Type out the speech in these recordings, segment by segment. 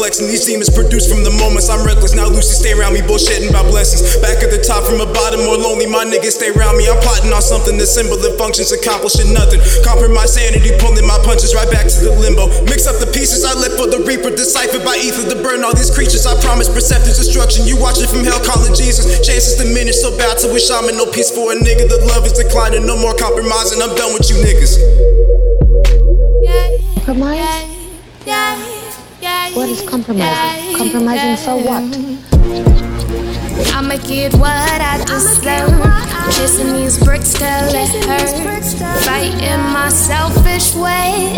flexing. These demons produced from the moments I'm reckless. Now Lucy stay around me, bullshitting about blessings. Back at the top from a bottom, more lonely. My niggas stay around me. I'm plotting on something that's that functions, accomplishing nothing. Compromise sanity, pulling my punches right back to the limbo. Mix up the pieces I left for the reaper, deciphered by ether to burn all these creatures. I promise perceptive destruction. You watch it from hell, calling Jesus. Chances diminish, so bad to wish I'm in no peace for a nigga. The love is declining, no more compromising. I'm done with you niggas. Compromise? What is compromising? Compromising for what? I'ma get what I deserve. Chasing these bricks till it hurts. Fighting my selfish ways.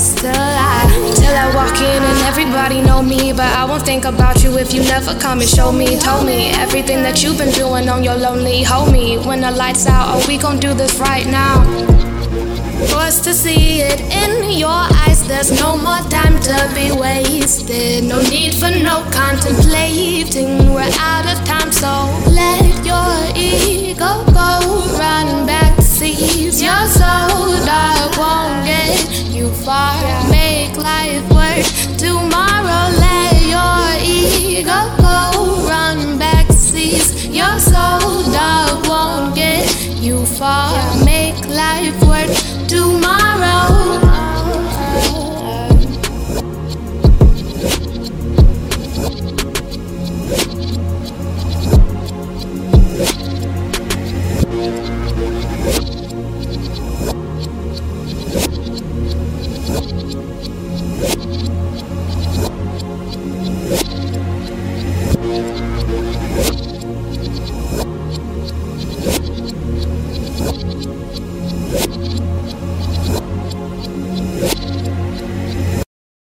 Still I, till I walk in and everybody know me. But I won't think about you if you never come and show me. Told me everything that you've been doing on your lonely. Hold me when the lights out. Oh, we gon' do this right now. Forced to see it in your. There's no more time to be wasted. No need for no contemplating. We're out of time, so let your ego go. Run back to seize your soul. Dog won't get you far. Make life work tomorrow.